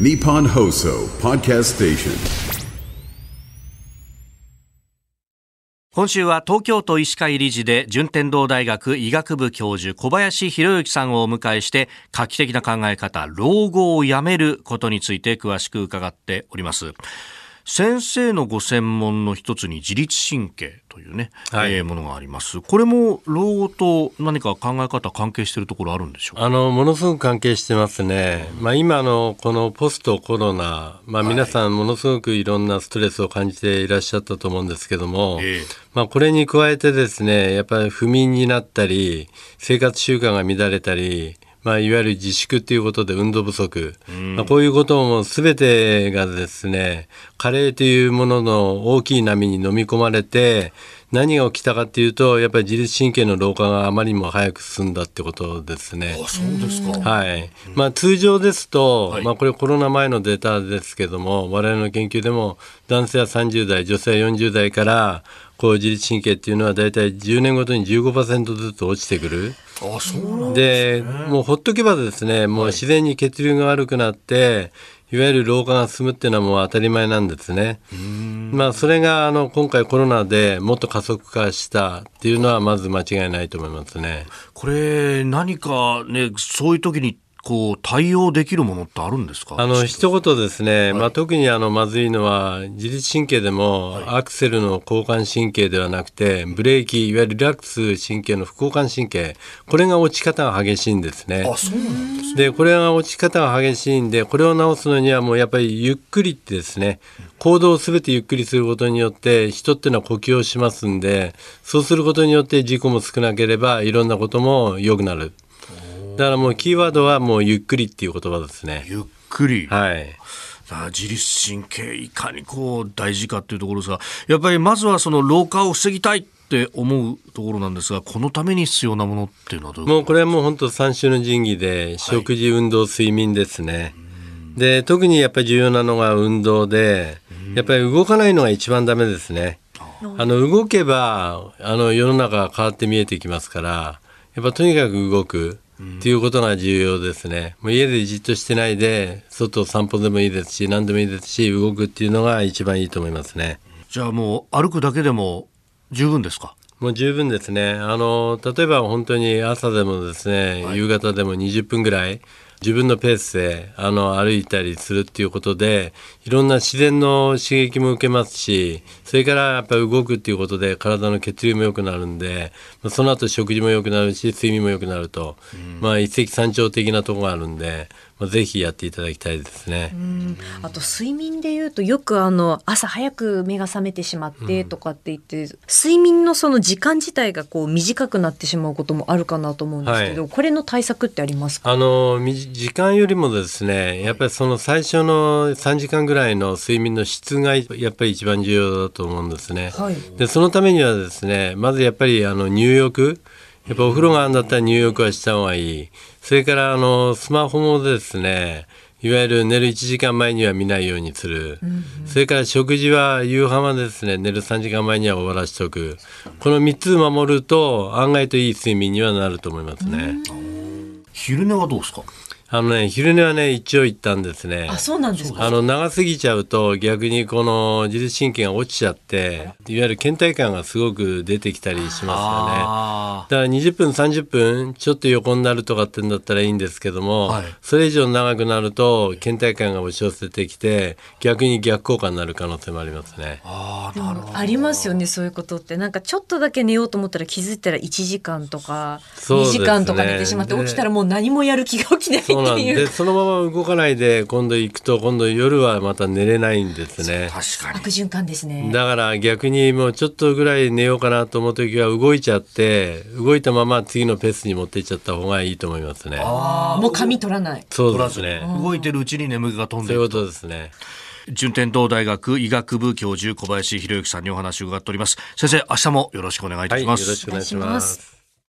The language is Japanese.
ニポンホーソーパーキャストステーション今週は東京都医師会理事で順天堂大学医学部教授小林博之さんをお迎えして画期的な考え方老後をやめることについて詳しく伺っております。先生のご専門の一つに自律神経というね、はい。えーものがあります。これも老後と何か考え方関係しているところあるんでしょうか？あのものすごく関係してますね、まあ、今のこのポストコロナ、まあ、皆さんものすごくいろんなストレスを感じていらっしゃったと思うんですけども、ええ。まあ、これに加えてですねやっぱり不眠になったり生活習慣が乱れたりまあ、いわゆる自粛ということで運動不足、まあ、こういうことも全てがですね加齢というものの大きい波に飲み込まれて何が起きたかっていうとやっぱり自律神経の老化があまりにも早く進んだってことですね。あそうですかはいまあ、通常ですと、はいまあ、これコロナ前のデータですけども我々の研究でも男性は30代女性は40代からこう自律神経っていうのは大体10年ごとに15%ずつ落ちてくる。あそうなんでもうほっとけばですねもう自然に血流が悪くなって、い、わゆる老化が進むっていうのはもう当たり前なんですね。まあそれがあの今回コロナでもっと加速化したっていうのはまず間違いないと思いますね。これ何かねそういう時にこう対応できるものってあるんですか？あの一言ですね、まあ、特にあのまずいのは自律神経でもアクセルの交感神経ではなくてブレーキいわゆるリラックス神経の副交感神経。これが落ち方が激しいんですね。あそうなんですでこれが落ち方が激しいんでこれを直すのにはもうやっぱりゆっくりってですね。行動をすべてゆっくりすることによって人っていうのは呼吸をしますんでそうすることによって事故も少なければいろんなことも良くなるだからもうキーワードはもうゆっくりっていう言葉ですね。ゆっくり、はい。あ自律神経いかにこう大事かっていうところですがやっぱりまずはその老化を防ぎたいって思うところなんですがこのために必要なものっていうのはどういうもうこれはもう本当三種の神器で食事、運動睡眠ですね。で特にやっぱり重要なのが運動でやっぱり動かないのが一番ダメですね。あの動けばあの世の中が変わって見えてきますからやっぱとにかく動くっていうことが重要ですね。もう家でじっとしてないで外を散歩でもいいですし何でもいいですし動くっていうのが一番いいと思いますね。じゃあもう歩くだけでも十分ですか？もう十分ですね。あの例えば本当に朝でもですね、夕方でも20分ぐらい自分のペースであの歩いたりするっていうことでいろんな自然の刺激も受けますしそれからやっぱり動くっていうことで体の血流も良くなるんでまあその後食事も良くなるし睡眠も良くなると、まあ一石三鳥的なところがあるんで、まあ、ぜひやっていただきたいですね。あと睡眠で言うとよくあの朝早く目が覚めてしまってとかって言って、睡眠のその時間自体がこう短くなってしまうこともあるかなと思うんですけど、はこれの対策ってありますか？あのみ時間よりもですねやっぱりその最初の3時間ぐらいの睡眠の質がやっぱり一番重要だと思うんですね。はい。でそのためにはですねまずやっぱりあの入浴やっぱお風呂があるんだったら入浴はした方がいい。それからあのスマホもですねいわゆる寝る1時間前には見ないようにする、それから食事は夕飯はですね寝る3時間前には終わらしておく。この3つ守ると案外といい睡眠にはなると思いますね。昼寝はどうですか？あのね昼寝はね一応言ったんですね。あそうなんですか？あの長すぎちゃうと逆にこの自律神経が落ちちゃっていわゆる倦怠感がすごく出てきたりしますよね。あだから20分30分ちょっと横になるとかってんだったらいいんですけども、はい。それ以上長くなると倦怠感が押し寄せてきて逆に逆効果になる可能性もありますね。あーなるほど。ありますよねそういうことって。なんかちょっとだけ寝ようと思ったら気づいたら1時間とか2そうですね。時間とか寝てしまってで起きたらもう何もやる気が起きないそうなんでそのまま動かないで今度行くと今度夜はまた寝れないんですね。確かに悪循環ですねだから逆にもうちょっとぐらい寝ようかなと思う時は動いちゃって動いたまま次のペースに持っていっちゃった方がいいと思いますね。あーもう髪取らないそうですね。動いてるうちに眠気が飛んでいうくそういことですね。順天堂大学医学部教授小林博之さんにお話を伺っております先生明日もよろしくお願いいたはい、よろします、しくお願いしまますす。